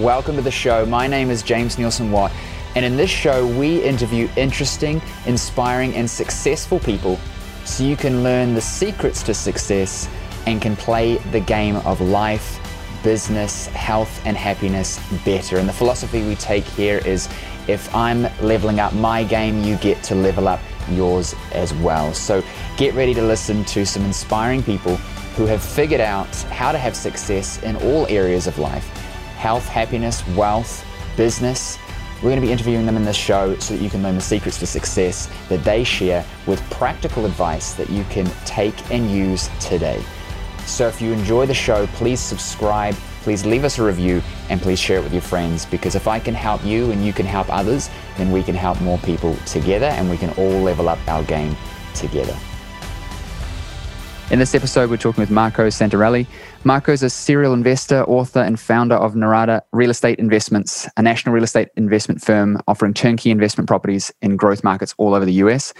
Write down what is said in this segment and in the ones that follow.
Welcome to the show. My name is James Nielsen Watt, and in this show, we interview interesting, inspiring, and successful people so you can learn the secrets to success and can play the game of life, business, health, and happiness better. And the philosophy we take here is if I'm leveling up my game, you get to level up yours as well. So get ready to listen to some inspiring people who have figured out how to have success in all areas of life health, happiness, wealth, business. We're going to be interviewing them in this show so that you can learn the secrets to success that they share with practical advice that you can take and use today. So if you enjoy the show, please subscribe, please leave us a review, and please share it with your friends because if I can help you and you can help others, then we can help more people together and we can all level up our game together. In this episode, we're talking with Marco Santarelli. Marco's a serial investor, author, and founder of Norada Real Estate Investments, a national real estate investment firm offering turnkey investment properties in growth markets all over the US.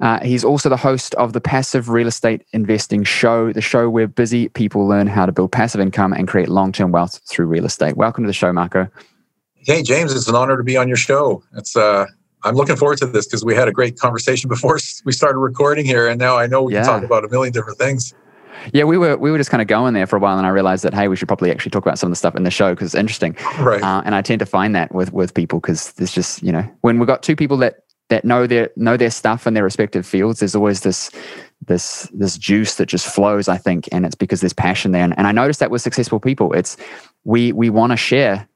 Uh, he's also the host of the Passive Real Estate Investing Show, the show where busy people learn how to build passive income and create long term wealth through real estate. Welcome to the show, Marco. Hey, James, it's an honor to be on your show. It's uh, I'm looking forward to this because we had a great conversation before we started recording here, and now I know we yeah. can talk about a million different things. Yeah, we were we were just kind of going there for a while, and I realized that hey, we should probably actually talk about some of the stuff in the show because it's interesting. Right. Uh, and I tend to find that with with people because there's just you know when we've got two people that that know their know their stuff in their respective fields, there's always this this this juice that just flows. I think, and it's because there's passion there. And, and I noticed that with successful people, it's we we want to share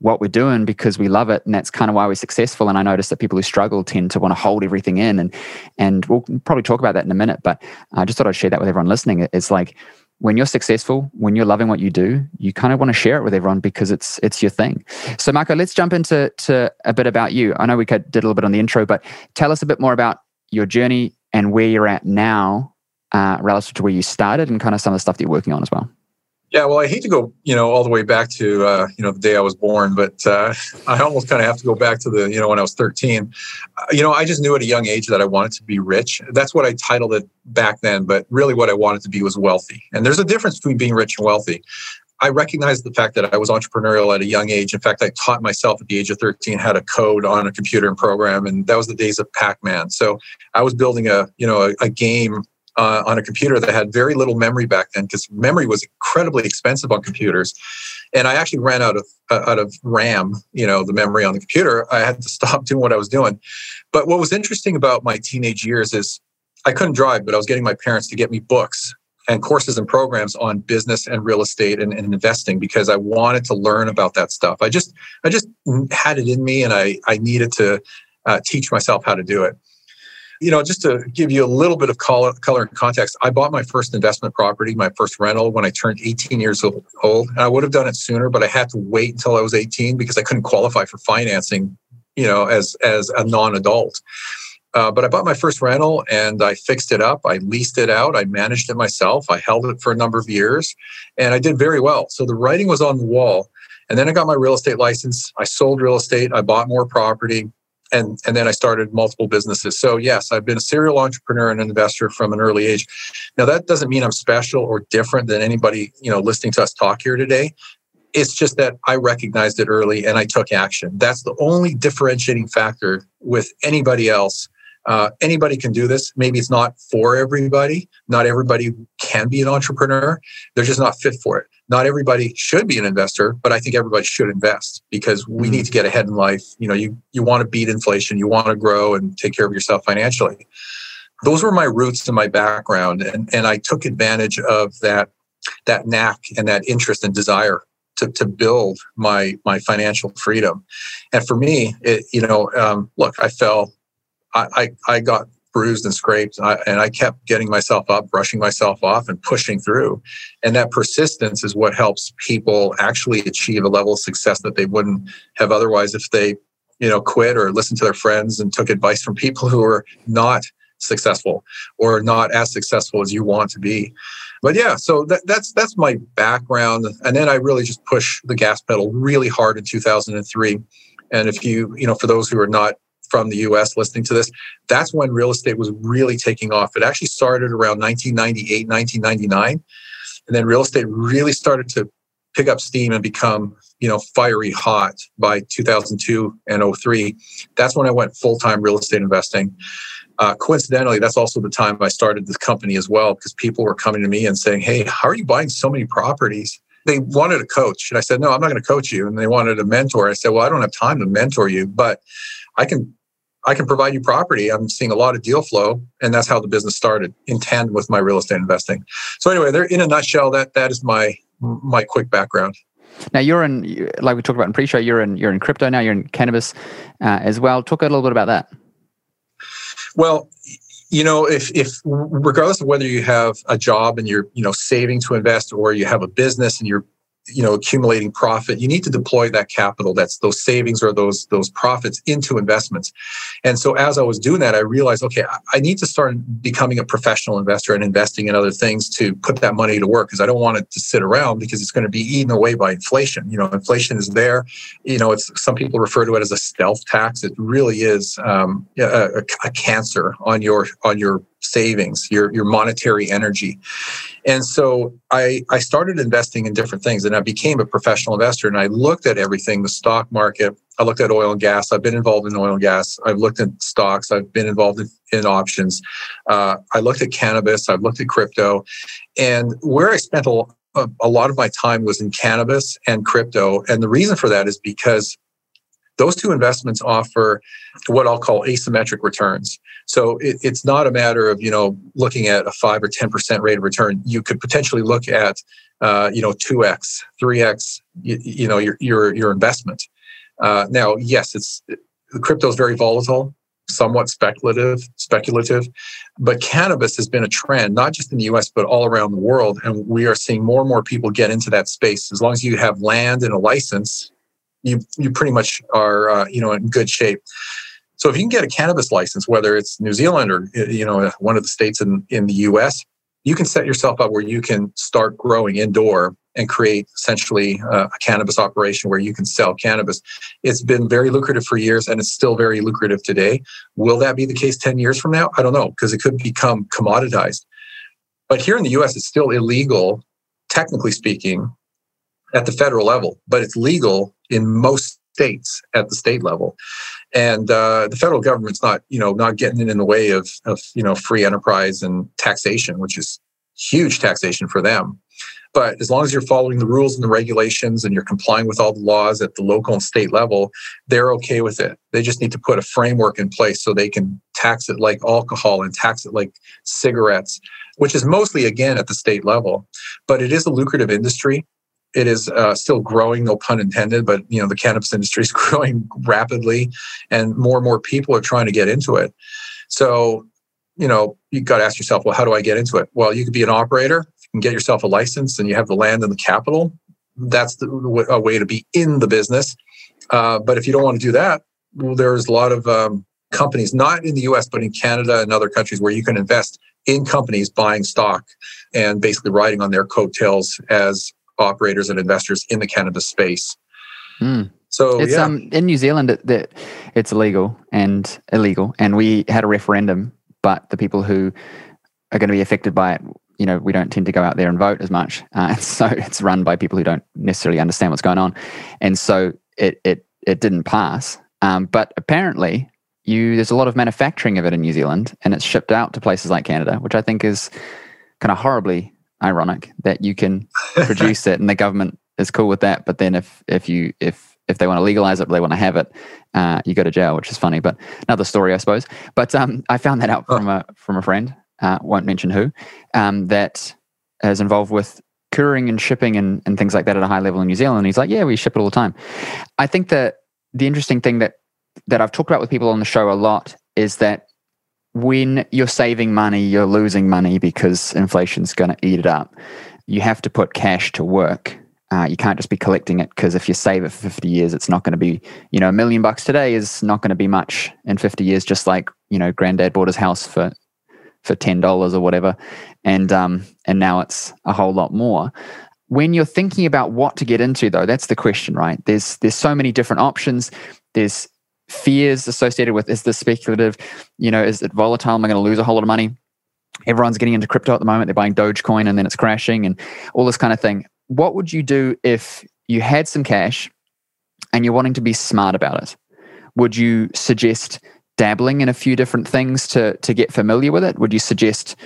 what we're doing because we love it and that's kind of why we're successful. And i notice that people who struggle tend to want to hold everything in and and we'll probably talk about that in a minute but i just thought i'd share that with everyone listening. It's like when you're successful when you're loving what you do you kind of want to share it with everyone because it's it's your thing. So marco let's jump into to a bit about you. I know we did a little bit on the intro but tell us a bit more about your journey and where you're at now uh, relative to where you started and kind of some of the stuff that you're working on as well yeah, well, I hate to go, you know, all the way back to, uh, you know, the day I was born, but uh, I almost kind of have to go back to the, you know, when I was 13. Uh, you know, I just knew at a young age that I wanted to be rich. That's what I titled it back then, but really what I wanted to be was wealthy. And there's a difference between being rich and wealthy. I recognized the fact that I was entrepreneurial at a young age. In fact, I taught myself at the age of 13 how to code on a computer and program, and that was the days of Pac-Man. So I was building a, you know, a, a game uh, on a computer that had very little memory back then because memory was incredibly expensive on computers. And i actually ran out of uh, out of ram you know the memory on the computer. I had to stop doing what i was doing. But what was interesting about my teenage years is i couldn't drive but i was getting my parents to get me books and courses and programs on business and real estate and, and investing because i wanted to learn about that stuff. I just i just had it in me and i i needed to uh, teach myself how to do it you know, just to give you a little bit of color, color and context, I bought my first investment property, my first rental, when I turned 18 years old. And I would have done it sooner, but I had to wait until I was 18 because I couldn't qualify for financing, you know, as as a non-adult. Uh, but I bought my first rental and I fixed it up. I leased it out. I managed it myself. I held it for a number of years, and I did very well. So the writing was on the wall. And then I got my real estate license. I sold real estate. I bought more property and and then I started multiple businesses. So yes, I've been a serial entrepreneur and investor from an early age. Now that doesn't mean I'm special or different than anybody you know listening to us talk here today. It's just that I recognized it early and I took action. That's the only differentiating factor with anybody else uh, anybody can do this. Maybe it's not for everybody. Not everybody can be an entrepreneur. They're just not fit for it. Not everybody should be an investor, but I think everybody should invest because we need mm-hmm. to get ahead in life. You know, you you want to beat inflation, you want to grow and take care of yourself financially. Those were my roots and my background, and and I took advantage of that that knack and that interest and desire to, to build my my financial freedom. And for me, it, you know, um, look, I fell I, I, got bruised and scraped and I, and I kept getting myself up brushing myself off and pushing through. And that persistence is what helps people actually achieve a level of success that they wouldn't have otherwise if they you know quit or listened to their friends and took advice from people who are not successful or not as successful as you want to be. But yeah so that, that's that's my background. And then i really just push the gas pedal really hard in 2003 and if you you know for those who are not from the US listening to this, that's when real estate was really taking off. It actually started around 1998, 1999. And then real estate really started to pick up steam and become you know fiery hot by 2002 and 03 that's when i went full-time real estate investing uh, coincidentally that's also the time i started this company as well because people were coming to me and saying hey how are you buying so many properties they wanted a coach and i said no i'm not going to coach you and they wanted a mentor i said well i don't have time to mentor you but i can i can provide you property i'm seeing a lot of deal flow and that's how the business started in tandem with my real estate investing so anyway there in a nutshell that that is my my quick background now you're in, like we talked about in pre-show, you're in you're in crypto now. You're in cannabis uh, as well. Talk a little bit about that. Well, you know, if if regardless of whether you have a job and you're you know saving to invest, or you have a business and you're you know accumulating profit you need to deploy that capital that's those savings or those those profits into investments. And so as i was doing that i realized okay i need to start becoming a professional investor and investing in other things to put that money to work because i don't want it to sit around because it's going to be eaten away by inflation. You know inflation is there. You know it's some people refer to it as a stealth tax. It really is um, a, a cancer on your on your savings, your your monetary energy. And so I I started investing in different things and I became a professional investor and I looked at everything, the stock market, I looked at oil and gas. I've been involved in oil and gas. I've looked at stocks. I've been involved in, in options. Uh, I looked at cannabis. I've looked at crypto. And where I spent a, a lot of my time was in cannabis and crypto. And the reason for that is because those two investments offer what I'll call asymmetric returns. So it, it's not a matter of you know looking at a five or ten percent rate of return. You could potentially look at uh, you know two x, three x, you, know your your your investment. Uh, now, yes, it's crypto is very volatile, somewhat speculative, speculative, but cannabis has been a trend not just in the U.S. but all around the world, and we are seeing more and more people get into that space. As long as you have land and a license, you you pretty much are uh, you know in good shape. So if you can get a cannabis license, whether it's New Zealand or you know one of the states in in the U.S., you can set yourself up where you can start growing indoor and create essentially uh, a cannabis operation where you can sell cannabis. It's been very lucrative for years and it's still very lucrative today. Will that be the case 10 years from now? I don't know because it could become commoditized. But here in the US, it's still illegal, technically speaking, at the federal level, but it's legal in most states at the state level. And uh, the federal government's not you know not getting in the way of of you know free enterprise and taxation which is huge taxation for them. But as long as you're following the rules and the regulations and you're complying with all the laws at the local and state level they're okay with it. They just need to put a framework in place so they can tax it like alcohol and tax it like cigarettes which is mostly again at the state level. But it is a lucrative industry it is uh, still growing, no pun intended, but you know the cannabis industry is growing rapidly, and more and more people are trying to get into it. So, you know, you got to ask yourself, well, how do I get into it? Well, you could be an operator, you can get yourself a license, and you have the land and the capital. That's the, a way to be in the business. Uh, but if you don't want to do that, well, there's a lot of um, companies, not in the U.S. but in Canada and other countries, where you can invest in companies buying stock and basically riding on their coattails as operators and investors in the cannabis space. Mm. So it's yeah. um in New Zealand that it, it's illegal and illegal, and we had a referendum, but the people who are going to be affected by it, you know, we don't tend to go out there and vote as much, uh, so it's run by people who don't necessarily understand what's going on, and so it it it didn't pass. Um, but apparently, you there's a lot of manufacturing of it in New Zealand, and it's shipped out to places like Canada, which I think is kind of horribly ironic that you can produce it and the government is cool with that. But then if if you if if they want to legalize it, they want to have it, uh, you go to jail, which is funny. But another story, I suppose. But um, I found that out oh. from a from a friend. Uh, won't mention who. Um, that is involved with couriering and shipping and, and things like that at a high level in New Zealand. And he's like, yeah, we ship it all the time. I think that the interesting thing that that I've talked about with people on the show a lot is that when you're saving money, you're losing money because inflation's going to eat it up. You have to put cash to work. Uh, you can't just be collecting it because if you save it for 50 years, it's not going to be, you know, a million bucks today is not going to be much in 50 years, just like, you know, granddad bought his house for for ten dollars or whatever, and um, and now it's a whole lot more. When you're thinking about what to get into, though, that's the question, right? There's there's so many different options. There's fears associated with is this speculative? You know, is it volatile? Am I going to lose a whole lot of money? Everyone's getting into crypto at the moment. They're buying Dogecoin and then it's crashing and all this kind of thing. what would you do if you had some cash and you're wanting to be smart about it? Would you suggest dabbling in a few different things to to get familiar with it? Would you suggest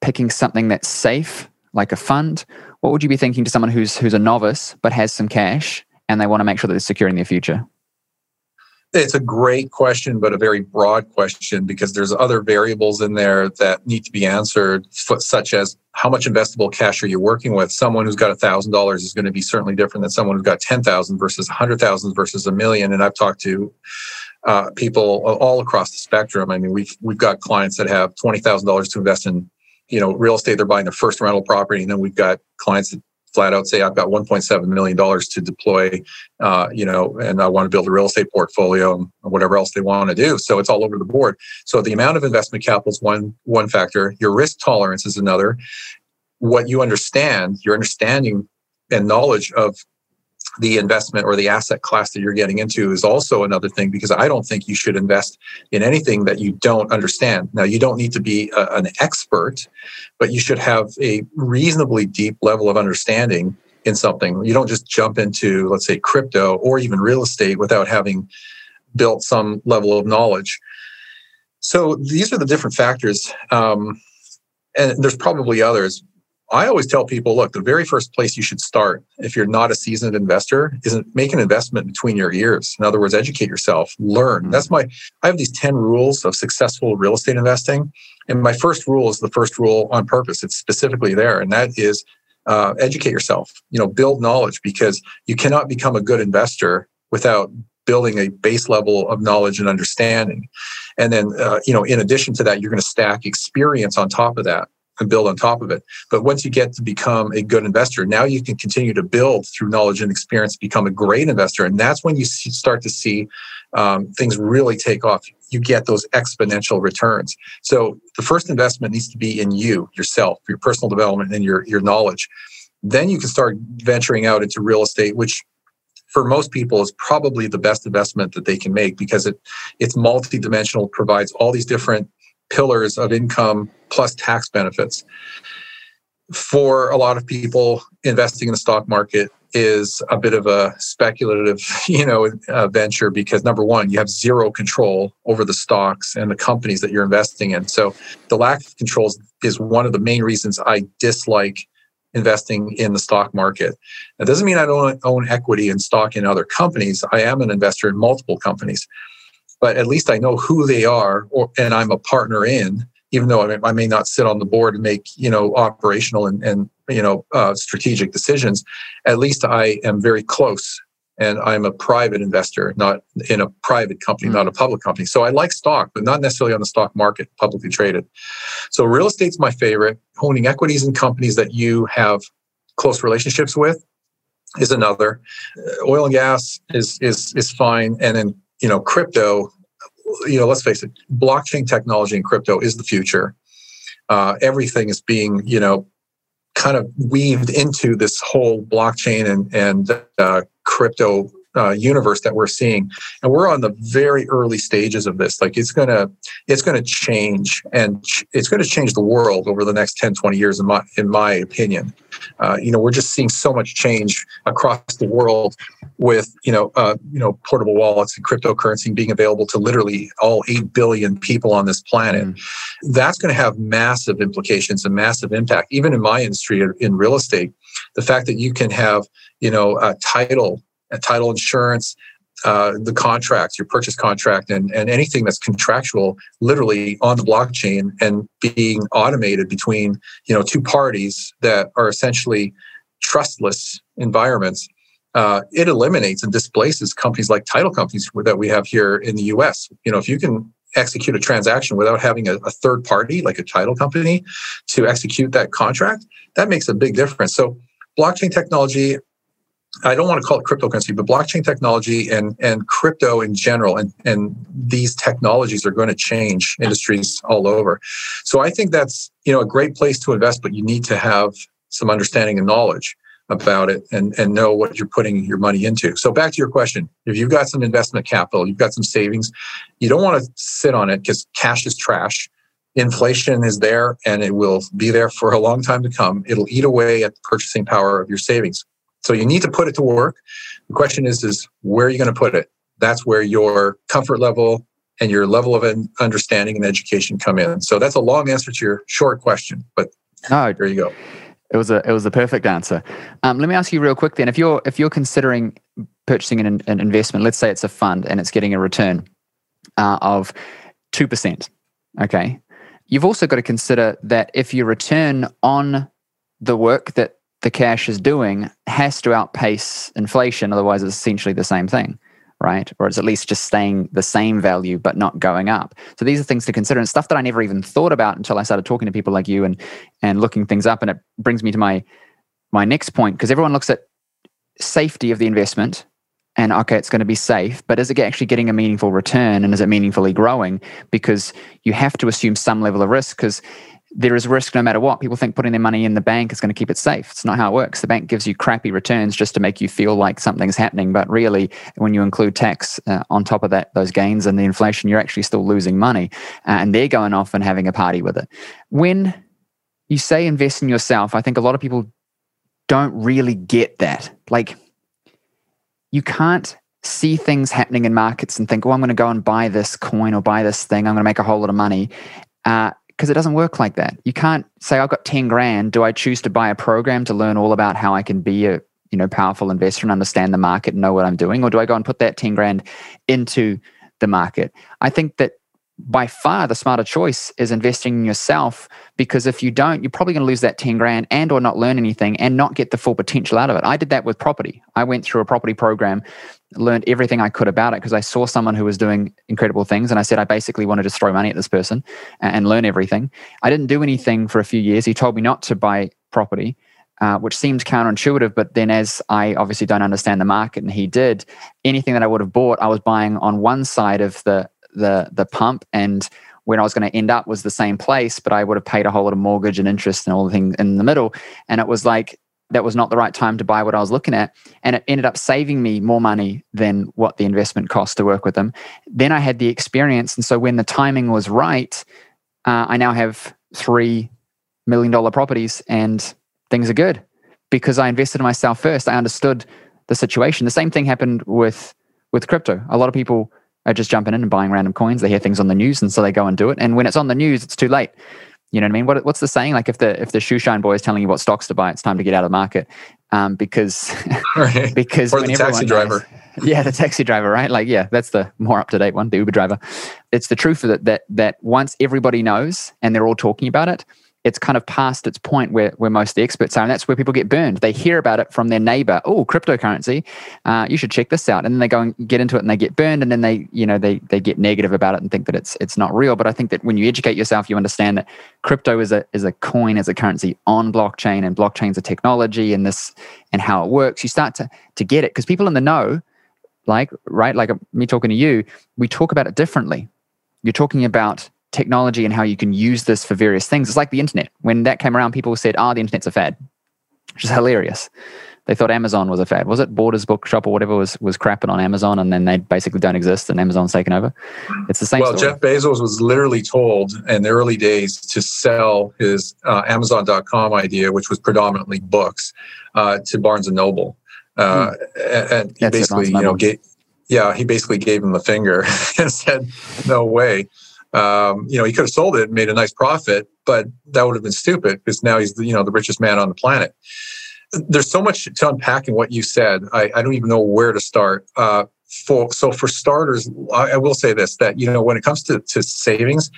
picking something that's safe, like a fund? What would you be thinking to someone who's who's a novice but has some cash and they want to make sure that they're securing their future? It's a great question, but a very broad question because there's other variables in there that need to be answered, such as how much investable cash are you working with? Someone who's got $1,000 is going to be certainly different than someone who's got 10,000 versus 100,000 versus a million. And I've talked to uh, people all across the spectrum. I mean, we've we've got clients that have twenty thousand dollars to invest in, you know, real estate. They're buying their first rental property, and then we've got clients that flat out say, "I've got one point seven million dollars to deploy, uh, you know, and I want to build a real estate portfolio and whatever else they want to do." So it's all over the board. So the amount of investment capital is one one factor. Your risk tolerance is another. What you understand, your understanding and knowledge of the investment or the asset class that you're getting into is also another thing because I don't think you should invest in anything that you don't understand. Now, you don't need to be a, an expert, but you should have a reasonably deep level of understanding in something. You don't just jump into, let's say, crypto or even real estate without having built some level of knowledge. So these are the different factors. Um, and there's probably others I always tell people, look, the very first place you should start if you're not a seasoned investor is make an investment between your ears. In other words, educate yourself, learn. Mm-hmm. That's my I have these 10 rules of successful real estate investing. And my first rule is the first rule on purpose. It's specifically there. And that is uh, educate yourself, you know, build knowledge because you cannot become a good investor without building a base level of knowledge and understanding. And then, uh, you know, in addition to that, you're going to stack experience on top of that and build on top of it. But once you get to become a good investor, now you can continue to build through knowledge and experience, become a great investor. And that's when you start to see um, things really take off. You get those exponential returns. So the first investment needs to be in you, yourself, your personal development and your, your knowledge. Then you can start venturing out into real estate, which for most people is probably the best investment that they can make because it it's multidimensional, provides all these different pillars of income plus tax benefits. For a lot of people, investing in the stock market is a bit of a speculative, you know, uh, venture because number one, you have zero control over the stocks and the companies that you're investing in. So the lack of controls is one of the main reasons I dislike investing in the stock market. That doesn't mean I don't own equity in stock in other companies. I am an investor in multiple companies but at least I know who they are, or, and I'm a partner in, even though I may, I may not sit on the board and make you know operational and, and you know uh, strategic decisions. At least I am very close, and I'm a private investor, not in a private company, mm-hmm. not a public company. So I like stock, but not necessarily on the stock market, publicly traded. So real estate's my favorite. Owning equities in companies that you have close relationships with is another. Uh, oil and gas is is is fine, and then you know, crypto, you know, let's face it, blockchain technology and crypto is the future. Uh, everything is being, you know, kind of weaved into this whole blockchain and and uh, crypto uh, universe that we're seeing. And we're on the very early stages of this. Like it's going to it's going to change and ch- it's going to change the world over the next 10 20 years in my in my opinion. Uh, you know we're just seeing so much change across the world with you know uh, you know portable wallets and cryptocurrency being available to literally all 8 billion people on this planet. Mm. that's going to have massive implications and massive impact even in my industry in real estate. The fact that you can have you know a title title insurance, uh, the contracts, your purchase contract, and, and anything that's contractual, literally on the blockchain and being automated between you know two parties that are essentially trustless environments. Uh, it eliminates and displaces companies like title companies that we have here in the U.S. You know, if you can execute a transaction without having a, a third party like a title company to execute that contract, that makes a big difference. So blockchain technology I don't want to call it cryptocurrency, but blockchain technology and, and crypto in general, and, and these technologies are going to change industries all over. So I think that's you know a great place to invest, but you need to have some understanding and knowledge about it and, and know what you're putting your money into. So back to your question. If you've got some investment capital, you've got some savings, you don't want to sit on it because cash is trash inflation is there and it will be there for a long time to come. It'll eat away at the purchasing power of your savings. So you need to put it to work. The question is, is where are you going to put it? That's where your comfort level and your level of understanding and education come in. So that's a long answer to your short question, but no, there you go. It was a it was a perfect answer. Um, let me ask you real quick then, if you're if you're considering purchasing an, an investment, let's say it's a fund and it's getting a return uh, of two percent, okay, You've also got to consider that if your return on the work that the cash is doing has to outpace inflation, otherwise it's essentially the same thing, right? Or it's at least just staying the same value but not going up. So these are things to consider and stuff that I never even thought about until I started talking to people like you and and looking things up. And it brings me to my my next point because everyone looks at safety of the investment and okay, it's going to be safe, but is it actually getting a meaningful return and is it meaningfully growing? Because you have to assume some level of risk because there is risk no matter what. People think putting their money in the bank is going to keep it safe. It's not how it works. The bank gives you crappy returns just to make you feel like something's happening, but really, when you include tax uh, on top of that, those gains and the inflation, you're actually still losing money, uh, and they're going off and having a party with it. When you say invest in yourself, I think a lot of people don't really get that. Like you can't see things happening in markets and think, oh, I'm going to go and buy this coin or buy this thing. I'm going to make a whole lot of money. Because it doesn't work like that. You can't say, I've got 10 grand. Do I choose to buy a program to learn all about how I can be a you know powerful investor and understand the market and know what I'm doing? Or do I go and put that 10 grand into the market? I think that by far the smarter choice is investing in yourself because if you don't you're probably going to lose that 10 grand and or not learn anything and not get the full potential out of it i did that with property i went through a property program learned everything i could about it because i saw someone who was doing incredible things and i said i basically want to just throw money at this person and learn everything i didn't do anything for a few years he told me not to buy property uh, which seemed counterintuitive. But then, as I obviously don't understand the market, and he did, anything that I would have bought, I was buying on one side of the the the pump and when I was going to end up was the same place, but I would have paid a whole lot of mortgage and interest and all the things in the middle. And it was like that was not the right time to buy what I was looking at. And it ended up saving me more money than what the investment cost to work with them. Then I had the experience. And so when the timing was right, uh, I now have three million dollar properties and things are good because I invested in myself first. I understood the situation. The same thing happened with with crypto. A lot of people are just jumping in and buying random coins. They hear things on the news, and so they go and do it. And when it's on the news, it's too late. You know what I mean? What, what's the saying? Like if the if the shoe shine boy is telling you what stocks to buy, it's time to get out of the market um, because right. because or the taxi driver. Knows, yeah, the taxi driver, right? Like yeah, that's the more up to date one, the Uber driver. It's the truth that that that once everybody knows and they're all talking about it, it's kind of past its point where, where most of the experts are. And that's where people get burned. They hear about it from their neighbor. Oh, cryptocurrency. Uh, you should check this out. And then they go and get into it and they get burned. And then they, you know, they, they get negative about it and think that it's, it's not real. But I think that when you educate yourself, you understand that crypto is a, is a coin, as a currency on blockchain and blockchain's a technology and this, and how it works. You start to, to get it because people in the know, like, right, like me talking to you, we talk about it differently. You're talking about technology and how you can use this for various things. It's like the internet. When that came around, people said, "Ah, oh, the internet's a fad," which is hilarious. They thought Amazon was a fad. Was it Borders Bookshop or whatever was was crapping on Amazon, and then they basically don't exist, and Amazon's taken over. It's the same. Well, story. Jeff Bezos was literally told in the early days to sell his uh, Amazon.com idea, which was predominantly books, uh, to Barnes and Noble, uh, hmm. and he That's basically, you know, gave, yeah, he basically gave him the finger and said, "No way." Um, you know, he could have sold it and made a nice profit, but that would have been stupid because now he's you know the richest man on the planet. There's so much to unpack in what you said. I, I don't even know where to start. Uh, for so for starters, I, I will say this: that you know, when it comes to, to savings,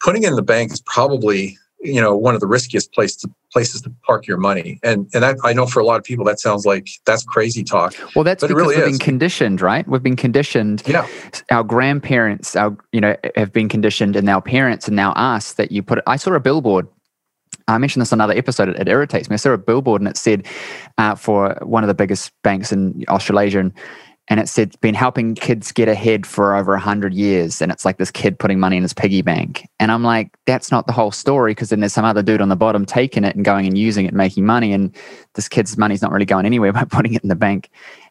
putting in the bank is probably you know one of the riskiest place to, places to park your money and and that, i know for a lot of people that sounds like that's crazy talk well that's because really we've is. been conditioned right we've been conditioned yeah our grandparents our you know have been conditioned and our parents and now us that you put i saw a billboard I mentioned this on another episode. It, it irritates me. I saw a billboard and it said uh, for one of the biggest banks in Australasia, and and it said been helping kids get ahead for over 100 years and it's like this kid putting money in his piggy bank and i'm like that's not the whole story because then there's some other dude on the bottom taking it and going and using it and making money and this kid's money's not really going anywhere by putting it in the bank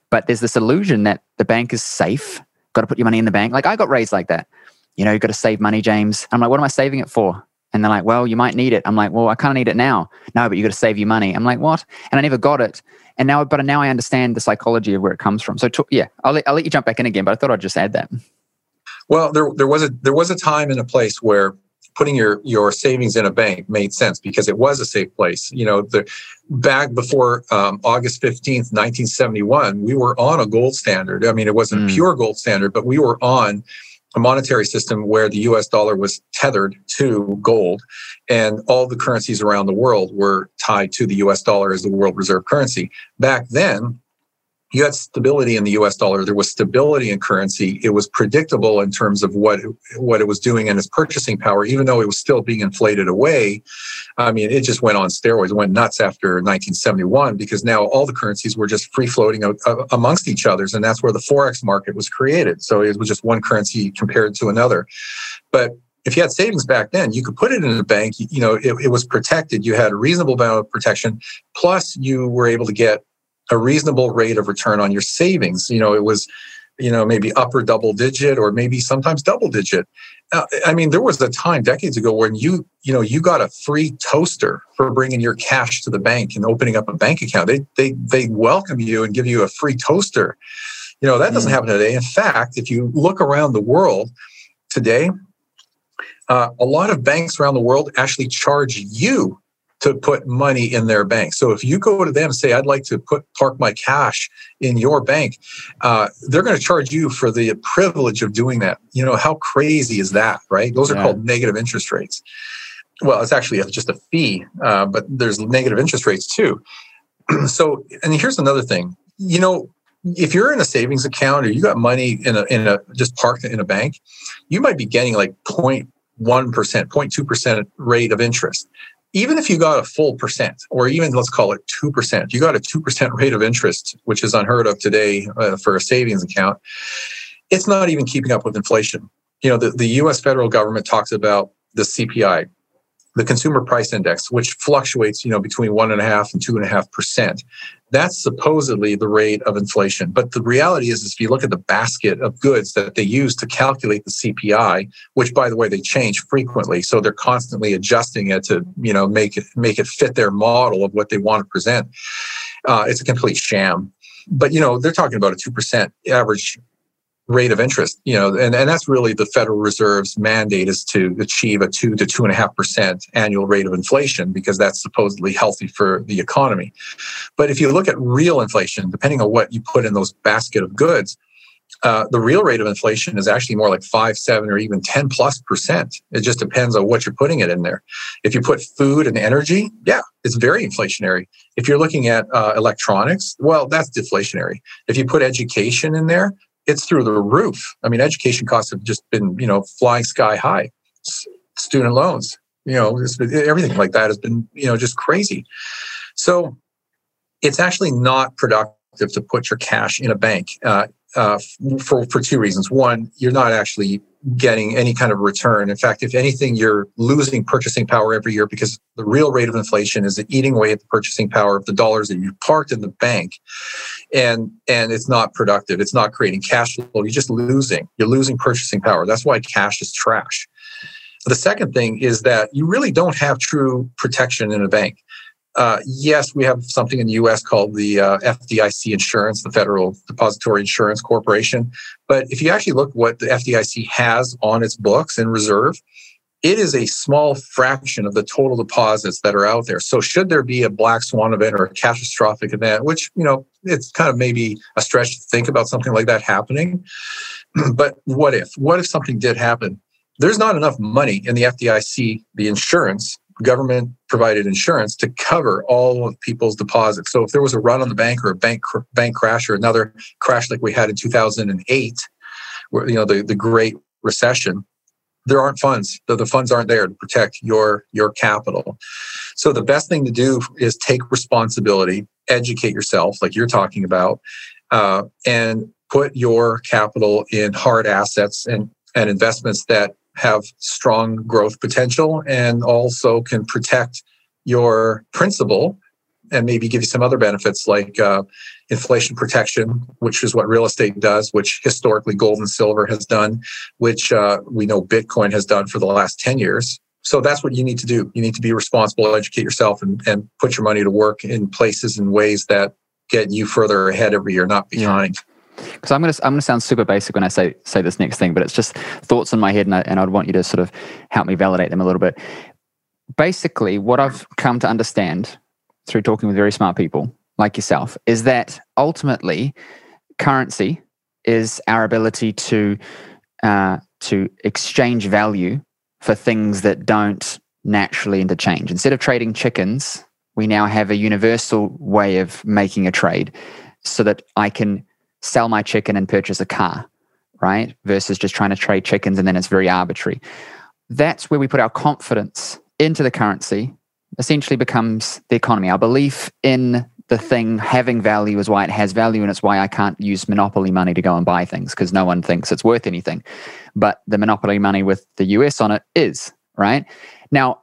but there's this illusion that the bank is safe got to put your money in the bank like i got raised like that you know you've got to save money james i'm like what am i saving it for And they're like, well, you might need it. I'm like, well, I kind of need it now. No, but you got to save your money. I'm like, what? And I never got it. And now, but now I understand the psychology of where it comes from. So, to, yeah, I'll let, I'll let you jump back in again, but I thought I'd just add that. Well, there, there was a there was a time and a place where putting your your savings in a bank made sense because it was a safe place. You know, the back before um, August fifteenth, nineteen seventy one, we were on a gold standard. I mean, it wasn't mm. pure gold standard, but we were on a monetary system where the US dollar was tethered to gold and all the currencies around the world were tied to the US dollar as the world reserve currency. Back then, you had stability in the US dollar. There was stability in currency. It was predictable in terms of what, what it was doing and its purchasing power, even though it was still being inflated away. I mean, it just went on steroids. It went nuts after 1971 because now all the currencies were just free floating uh, amongst each other's. And that's where the Forex market was created. So it was just one currency compared to another. But if you had savings back then, you could put it in a bank. You know, it, it was protected. You had a reasonable amount of protection. Plus, you were able to get a reasonable rate of return on your savings. You know, it was, you know, maybe upper double digit or maybe sometimes double digit. Uh, I mean, there was a time decades ago when you, you know, you got a free toaster for bringing your cash to the bank and opening up a bank account. They they they welcome you and give you a free toaster. You know, that doesn't mm. happen today. In fact, if you look around the world today, uh, a lot of banks around the world actually charge you to put money in their bank. So if you go to them and say, I'd like to put park my cash in your bank, uh, they're going to charge you for the privilege of doing that. You know, how crazy is that, right? Those are yeah. called negative interest rates. Well, it's actually just a fee, uh, but there's negative interest rates too. so, and here's another thing, you know, if you're in a savings account or you got money in a, in a just parked in a bank, you might be getting like 0.1%, 0.2% rate of interest even if you got a full percent, or even let's call it 2%, you got a 2% rate of interest, which is unheard of today uh, for a savings account, it's not even keeping up with inflation. You know, the, the US federal government talks about the CPI, the consumer price index, which fluctuates, you know, between one and a half and two and a half percent. That's supposedly the rate of inflation. But the reality is, is if you look at the basket of goods that they use to calculate the CPI, which by the way, they change frequently. So they're constantly adjusting it to, you know, make it make it fit their model of what they want to present. Uh, it's a complete sham. But you know, they're talking about a two percent average rate of interest you know and, and that's really the federal reserve's mandate is to achieve a two to two and a half percent annual rate of inflation because that's supposedly healthy for the economy but if you look at real inflation depending on what you put in those basket of goods uh, the real rate of inflation is actually more like five, seven, or even 10 plus percent. It just depends on what you're putting it in there. If you put food and energy, yeah, it's very inflationary. If you're looking at uh, electronics, well, that's deflationary. If you put education in there, it's through the roof. I mean, education costs have just been, you know, flying sky high. S- student loans, you know, been, everything like that has been, you know, just crazy. So it's actually not productive to put your cash in a bank. Uh, uh, for for two reasons. One, you're not actually getting any kind of return. In fact, if anything, you're losing purchasing power every year because the real rate of inflation is eating away at the purchasing power of the dollars that you parked in the bank, and and it's not productive. It's not creating cash flow. You're just losing. You're losing purchasing power. That's why cash is trash. The second thing is that you really don't have true protection in a bank. Uh, yes, we have something in the US called the uh, FDIC insurance, the Federal Depository Insurance Corporation. But if you actually look what the FDIC has on its books in reserve, it is a small fraction of the total deposits that are out there. So should there be a black swan event or a catastrophic event, which, you know, it's kind of maybe a stretch to think about something like that happening. but what if? What if something did happen? There's not enough money in the FDIC, the insurance, government provided insurance to cover all of people's deposits. So if there was a run on the bank or a bank bank crash or another crash like we had in 2008, where you know the, the Great Recession, there aren't funds. The, the funds aren't there to protect your your capital. So the best thing to do is take responsibility, educate yourself, like you're talking about, uh, and put your capital in hard assets and and investments that have strong growth potential and also can protect your principal and maybe give you some other benefits like uh, inflation protection, which is what real estate does, which historically gold and silver has done, which uh, we know Bitcoin has done for the last 10 years. so that's what you need to do. You need to be responsible, educate yourself, and, and put your money to work in places and ways that get you further ahead every year, not behind. Because I'm gonna I'm gonna sound super basic when I say say this next thing, but it's just thoughts in my head, and, I, and I'd want you to sort of help me validate them a little bit. Basically, what I've come to understand through talking with very smart people like yourself is that ultimately currency is our ability to uh, to exchange value for things that don't naturally interchange. Instead of trading chickens, we now have a universal way of making a trade so that I can sell my chicken and purchase a car, right? Versus just trying to trade chickens and then it's very arbitrary. That's where we put our confidence into the currency, essentially becomes the economy. Our belief in the thing having value is why it has value, and it's why I can't use monopoly money to go and buy things because no one thinks it's worth anything. But the monopoly money with the US on it is, right? Now,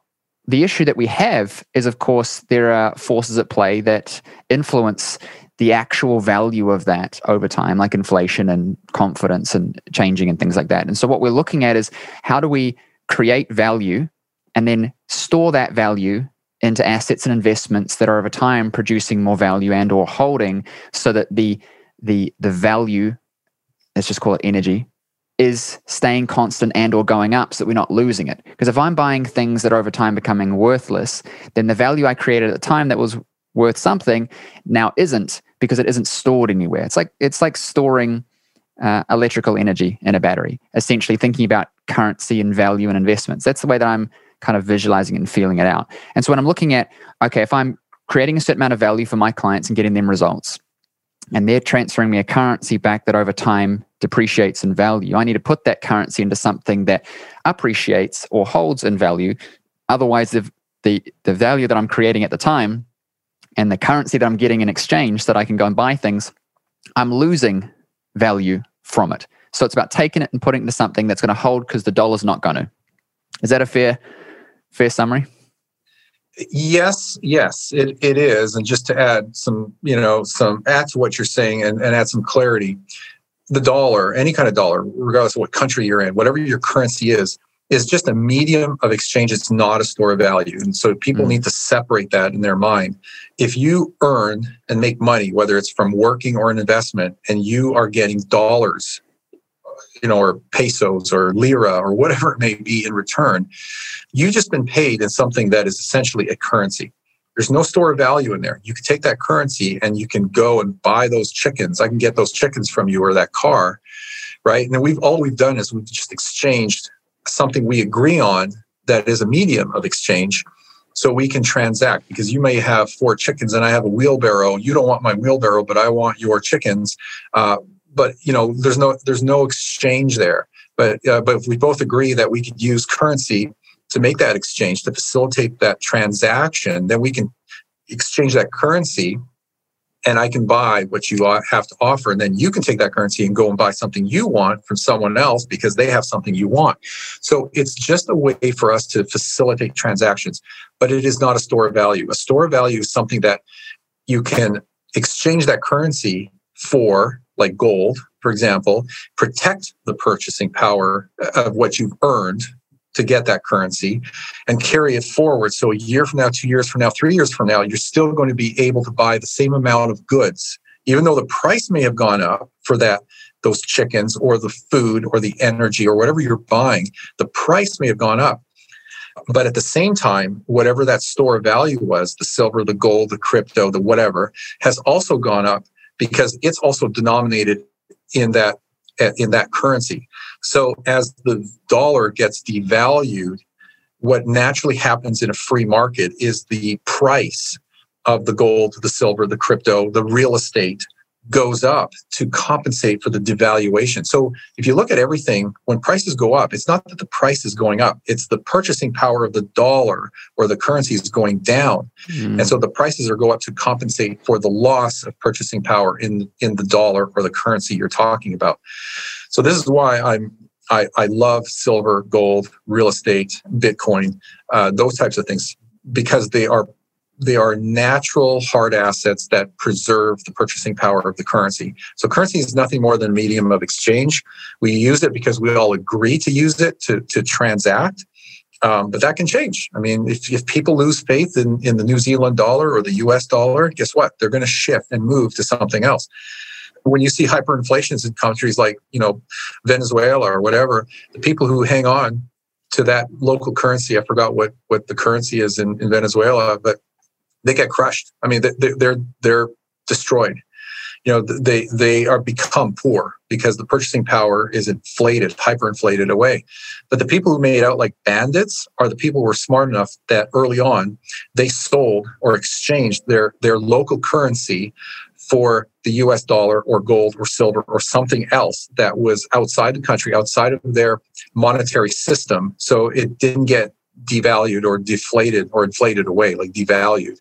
the issue that we have is, of course, there are forces at play that influence the actual value of that over time, like inflation and confidence and changing and things like that. And so, what we're looking at is how do we create value and then store that value into assets and investments that are over time producing more value and or holding so that the the the value let's just call it energy is staying constant and or going up so that we're not losing it because if i'm buying things that are over time becoming worthless then the value i created at the time that was worth something now isn't because it isn't stored anywhere it's like it's like storing uh, electrical energy in a battery essentially thinking about currency and value and investments that's the way that i'm kind of visualizing and feeling it out. And so when I'm looking at, okay, if I'm creating a certain amount of value for my clients and getting them results, and they're transferring me a currency back that over time depreciates in value, I need to put that currency into something that appreciates or holds in value. Otherwise, the, the, the value that I'm creating at the time and the currency that I'm getting in exchange so that I can go and buy things, I'm losing value from it. So it's about taking it and putting it into something that's going to hold because the dollar's not going to. Is that a fair fair summary? Yes, yes, it, it is. And just to add some, you know, some add to what you're saying and, and add some clarity, the dollar, any kind of dollar, regardless of what country you're in, whatever your currency is, is just a medium of exchange. It's not a store of value. And so people mm. need to separate that in their mind. If you earn and make money, whether it's from working or an investment, and you are getting dollars you know, or pesos or lira or whatever it may be in return, you've just been paid in something that is essentially a currency. There's no store of value in there. You can take that currency and you can go and buy those chickens. I can get those chickens from you or that car, right? And we've all we've done is we've just exchanged something we agree on that is a medium of exchange so we can transact because you may have four chickens and I have a wheelbarrow. You don't want my wheelbarrow, but I want your chickens. Uh, but you know there's no there's no exchange there but uh, but if we both agree that we could use currency to make that exchange to facilitate that transaction then we can exchange that currency and I can buy what you have to offer. And then you can take that currency and go and buy something you want from someone else because they have something you want. So it's just a way for us to facilitate transactions, but it is not a store of value. A store of value is something that you can exchange that currency for like gold, for example, protect the purchasing power uh, of what you've earned to get that currency and carry it forward. So a year from now, two years from now, three years from now, you're still going to be able to buy the same amount of goods, even though the price may have gone up for that those chickens or the food or the energy or whatever you're buying, the price may have gone up. But at the same time, whatever that store of value was, the silver, the gold, the crypto, the whatever, has also gone up because it's also denominated in that in that currency. So as the dollar gets devalued, what naturally happens in a free market is the price of the gold, the silver, the crypto, the real estate goes up to compensate for the devaluation. So if you look at everything, when prices go up, it's not that the price is going up, it's the purchasing power of the dollar or the currency is going down. Mm. And so the prices are go up to compensate for the loss of purchasing power in, in the dollar or the currency you're talking about. So this is why I'm I, I love silver, gold, real estate, Bitcoin, uh, those types of things because they are they are natural hard assets that preserve the purchasing power of the currency. So currency is nothing more than a medium of exchange. We use it because we all agree to use it to, to transact. Um, but that can change. I mean, if, if people lose faith in, in the New Zealand dollar or the US dollar, guess what? They're going to shift and move to something else. When you see hyperinflations in countries like, you know, Venezuela or whatever, the people who hang on to that local currency, I forgot what, what the currency is in, in Venezuela, but they get crushed. I mean, they, they're, they're destroyed. You know they they are become poor because the purchasing power is inflated hyperinflated away. But the people who made out like bandits are the people who were smart enough that early on they sold or exchanged their their local currency for the US dollar or gold or silver or something else that was outside the country outside of their monetary system. So it didn't get devalued or deflated or inflated away, like devalued.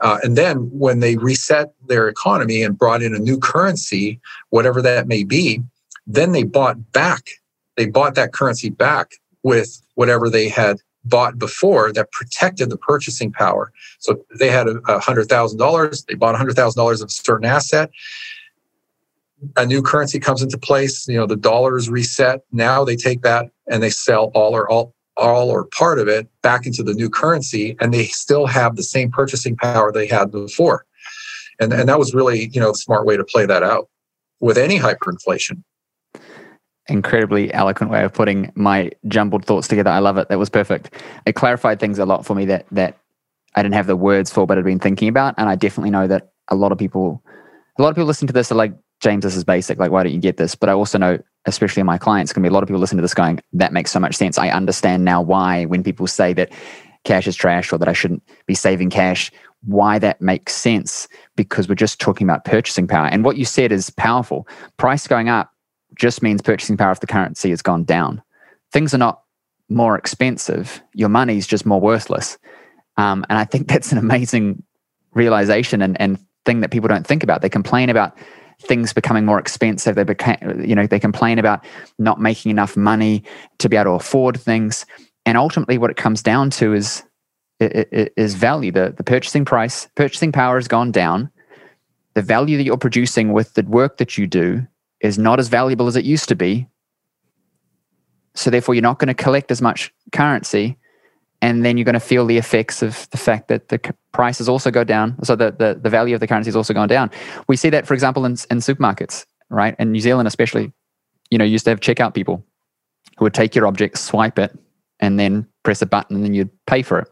Uh, and then when they reset their economy and brought in a new currency, whatever that may be, then they bought back. They bought that currency back with whatever they had bought before that protected the purchasing power. So they had a hundred thousand dollars. They bought a hundred thousand dollars of a certain asset. A new currency comes into place. You know the dollar is reset. Now they take that and they sell all or all all or part of it back into the new currency and they still have the same purchasing power they had before. And, and that was really you know the smart way to play that out with any hyperinflation. Incredibly eloquent way of putting my jumbled thoughts together. I love it. That was perfect. It clarified things a lot for me that that i didn't have the words for but i'd been thinking about. And i definitely know that a lot of people a lot of people listen to this are like james this is basic like why don't you get this but i also know especially my clients, going to be a lot of people listening to this going, that makes so much sense. I understand now why when people say that cash is trash or that I shouldn't be saving cash, why that makes sense because we're just talking about purchasing power. And what you said is powerful. Price going up just means purchasing power of the currency has gone down. Things are not more expensive, your money's just more worthless. Um, and I think that's an amazing realization and, and thing that people don't think about. They complain about things becoming more expensive. They became, you know, they complain about not making enough money to be able to afford things. And ultimately, what it comes down to is is value. The the purchasing price, purchasing power has gone down. The value that you're producing with the work that you do is not as valuable as it used to be. So therefore, you're not going to collect as much currency and then you're going to feel the effects of the fact that the prices also go down. So the, the, the value of the currency has also gone down. We see that, for example, in, in supermarkets, right? In New Zealand, especially, you know, you used to have checkout people who would take your object, swipe it, and then press a button, and then you'd pay for it.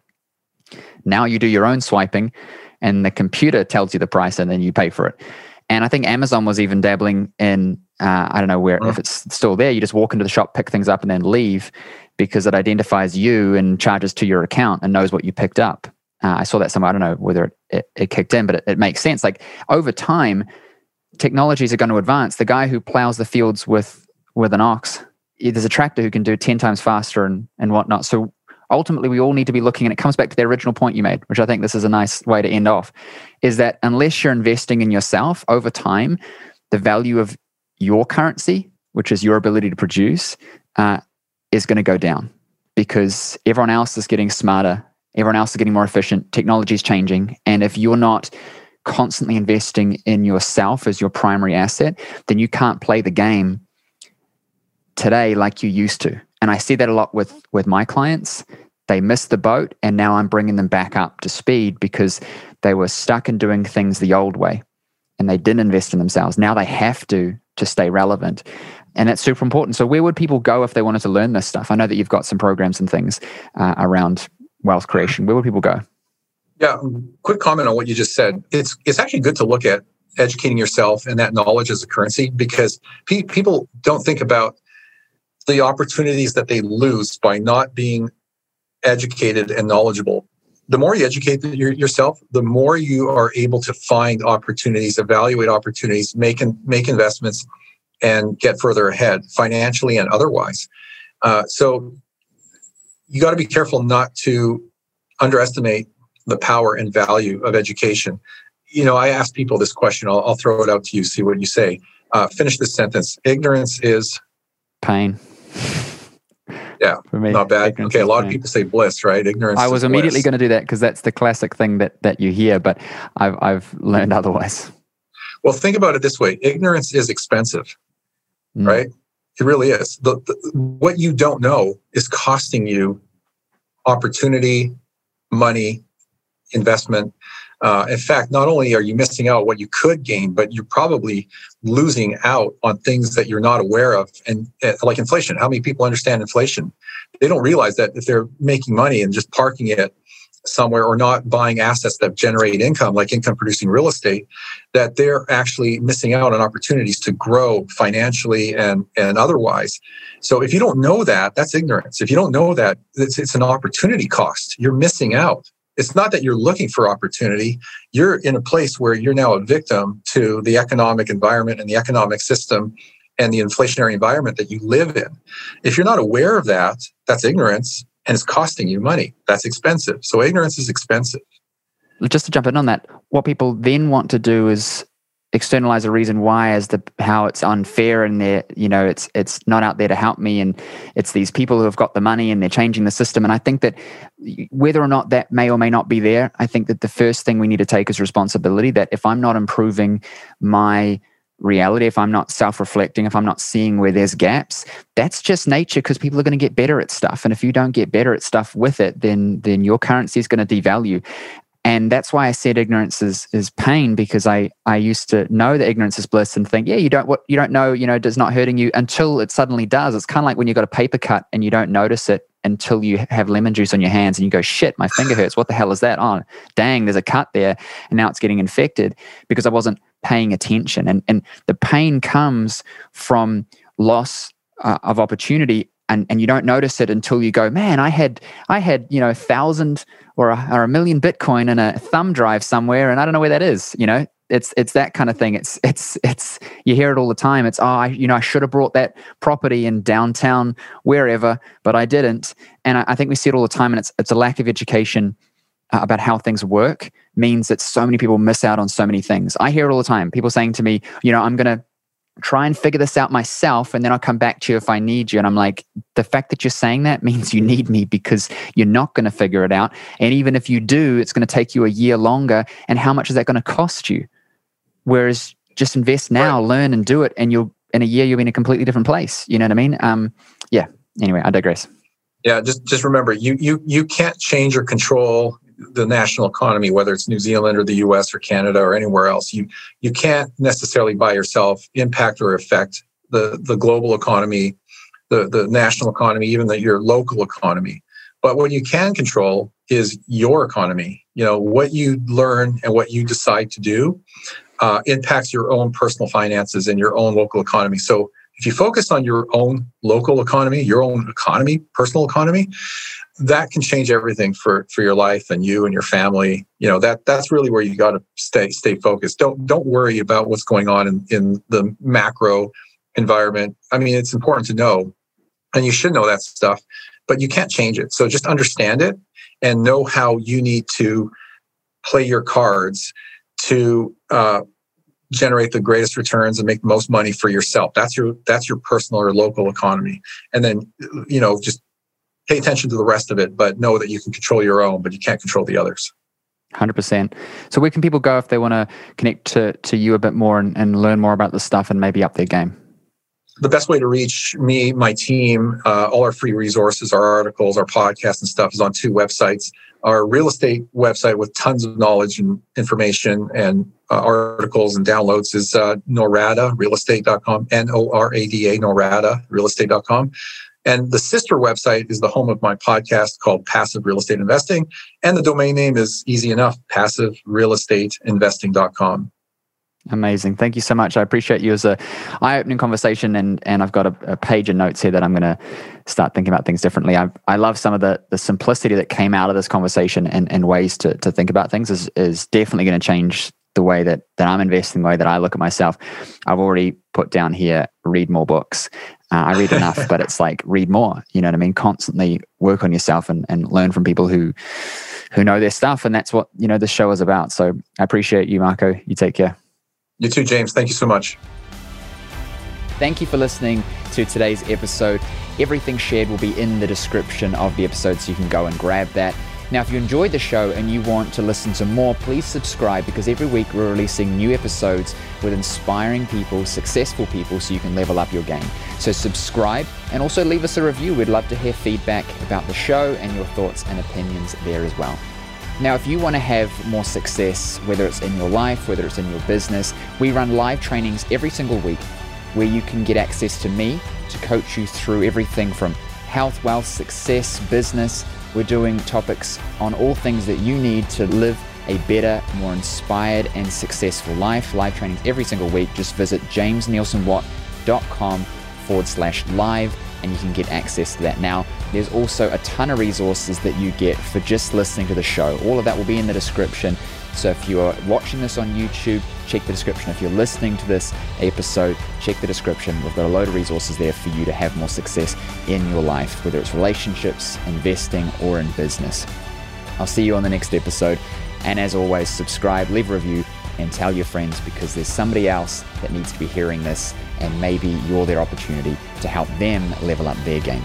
Now you do your own swiping, and the computer tells you the price, and then you pay for it. And I think Amazon was even dabbling in, uh, I don't know where, if it's still there, you just walk into the shop, pick things up, and then leave because it identifies you and charges to your account and knows what you picked up. Uh, I saw that somewhere. I don't know whether it, it, it kicked in, but it, it, makes sense. Like over time, technologies are going to advance. The guy who plows the fields with with an ox, there's a tractor who can do ten times faster and and whatnot. So ultimately, we all need to be looking, and it comes back to the original point you made, which I think this is a nice way to end off, is that unless you're investing in yourself over time, the value of your currency, which is your ability to produce, uh, is going to go down because everyone else is getting smarter, everyone else is getting more efficient, technology is changing. And if you're not constantly investing in yourself as your primary asset, then you can't play the game today like you used to. And I see that a lot with with my clients. They missed the boat and now I'm bringing them back up to speed because they were stuck in doing things the old way and they didn't invest in themselves. Now they have to to stay relevant and that's super important. So, where would people go if they wanted to learn this stuff? I know that you've got some programs and things uh, around wealth creation. Where would people go? Yeah, quick comment on what you just said. It's it's actually good to look at educating yourself and that knowledge as a currency because pe- people don't think about the opportunities that they lose by not being educated and knowledgeable. The more you educate yourself, the more you are able to find opportunities, evaluate opportunities, make make investments, and get further ahead financially and otherwise. Uh, so you got to be careful not to underestimate the power and value of education. You know, I ask people this question. I'll, I'll throw it out to you, see what you say. Uh, finish this sentence. Ignorance is pain. Yeah, for me, not bad. Okay, a lot pain. of people say bliss, right? Ignorance. I was immediately going to do that because that's the classic thing that that you hear, but I've I've learned otherwise. Well, think about it this way: ignorance is expensive mm. right? It really is. The, the, what you don't know is costing you opportunity, money, investment. Uh, in fact, not only are you missing out what you could gain, but you're probably losing out on things that you're not aware of. And uh, like inflation, how many people understand inflation? They don't realize that if they're making money and just parking it somewhere or not buying assets that generate income, like income producing real estate, that they're actually missing out on opportunities to grow financially and, and otherwise. So if you don't know that, that's ignorance. If you don't know that, it's, it's an opportunity cost. You're missing out it's not that you're looking for opportunity. You're in a place where you're now a victim to the economic environment and the economic system and the inflationary environment that you live in. If you're not aware of that, that's ignorance and it's costing you money. That's expensive. So ignorance is expensive. Just to jump in on that, what people then want to do is externalize a reason why as the how it's unfair and they're you know it's it's not out there to help me and it's these people who have got the money and they're changing the system and i think that whether or not that may or may not be there i think that the first thing we need to take is responsibility that if i'm not improving my reality if i'm not self-reflecting if i'm not seeing where there's gaps that's just nature because people are going to get better at stuff. And if you don't get better at stuff with it then then your currency is going to devalue. And that's why I said ignorance is is pain because I I used to know that ignorance is bliss and think yeah you don't what you don't know you know does not hurting you until it suddenly does. It's kind of like when you got a paper cut and you don't notice it until you have lemon juice on your hands and you go shit my finger hurts. What the hell is that? On oh, dang there's a cut there. And now it's getting infected because I wasn't paying attention. And and the pain comes from loss uh, of opportunity and and you don't notice it until you go man i had i had you know a thousand or a, or a million bitcoin in a thumb drive somewhere and i don't know where that is you know it's it's that kind of thing it's it's it's you hear it all the time it's oh I, you know i should have brought that property in downtown wherever but i didn't and I, I think we see it all the time and it's it's a lack of education uh, about how things work means that so many people miss out on so many things i hear it all the time people saying to me you know i'm going to try and figure this out myself and then I'll come back to you if I need you. And I'm like, the fact that you're saying that means you need me because you're not going to figure it out. And even if you do, it's going to take you a year longer. And how much is that going to cost you? Whereas just invest now, right. learn and do it. And you'll, in a year, you'll be in a completely different place. You know what I mean? Um, yeah. Anyway, I digress. Yeah. Just, just remember you, you, you can't change or control the national economy, whether it's New Zealand or the US or Canada or anywhere else. You you can't necessarily by yourself impact or affect the, the global economy, the, the national economy, even the, your local economy. But what you can control is your economy. You know, what you learn and what you decide to do uh, impacts your own personal finances and your own local economy. So if you focus on your own local economy, your own economy, personal economy, that can change everything for for your life and you and your family. You know that that's really where you got to stay stay focused. Don't don't worry about what's going on in, in the macro environment. I mean it's important to know and you should know that stuff but you can't change it. So just understand it and know how you need to play your cards to uh, generate the greatest returns and make the most money for yourself that's your that's your personal or local economy and then you know just pay attention to the rest of it, but know that you can control your own, but you can't control the others. 100%. So, where can people go if they want to connect to, to you a bit more and, and learn more about the stuff and maybe up their game? The best way to reach me, my team, uh, all our free resources, our articles, our podcasts and stuff is on two websites. Our real estate website with tons of knowledge and information and uh, articles and downloads is uh, Norada, realestate.com, N O R A D A, Norada, realestate.com. And the sister website is the home of my podcast called Passive Real Estate Investing. And the domain name is easy enough passiverealestateinvesting.com. Amazing. Thank you so much. I appreciate you as a eye-opening conversation and and I've got a, a page of notes here that I'm going to start thinking about things differently. I I love some of the the simplicity that came out of this conversation and, and ways to to think about things is is definitely going to change the way that that I'm investing, the way that I look at myself. I've already put down here read more books. Uh, I read enough, but it's like read more. You know what I mean? Constantly work on yourself and, and learn from people who who know their stuff, and that's what you know this show is about. So I appreciate you, Marco. You take care. You too, James. Thank you so much. Thank you for listening to today's episode. Everything shared will be in the description of the episode, so you can go and grab that. Now, if you enjoyed the show and you want to listen to more, please subscribe because every week we're releasing new episodes with inspiring people, successful people, so you can level up your game. So, subscribe and also leave us a review. We'd love to hear feedback about the show and your thoughts and opinions there as well. Now, if you want to have more success, whether it's in your life, whether it's in your business, we run live trainings every single week where you can get access to me to coach you through everything from health, wealth, success, business. We're doing topics on all things that you need to live a better, more inspired, and successful life. Live trainings every single week. Just visit jamesnielsenwatt.com forward slash live and you can get access to that. Now, there's also a ton of resources that you get for just listening to the show. All of that will be in the description. So if you are watching this on YouTube, check the description. If you're listening to this episode, check the description. We've got a load of resources there for you to have more success in your life, whether it's relationships, investing, or in business. I'll see you on the next episode. And as always, subscribe, leave a review, and tell your friends because there's somebody else that needs to be hearing this, and maybe you're their opportunity to help them level up their game.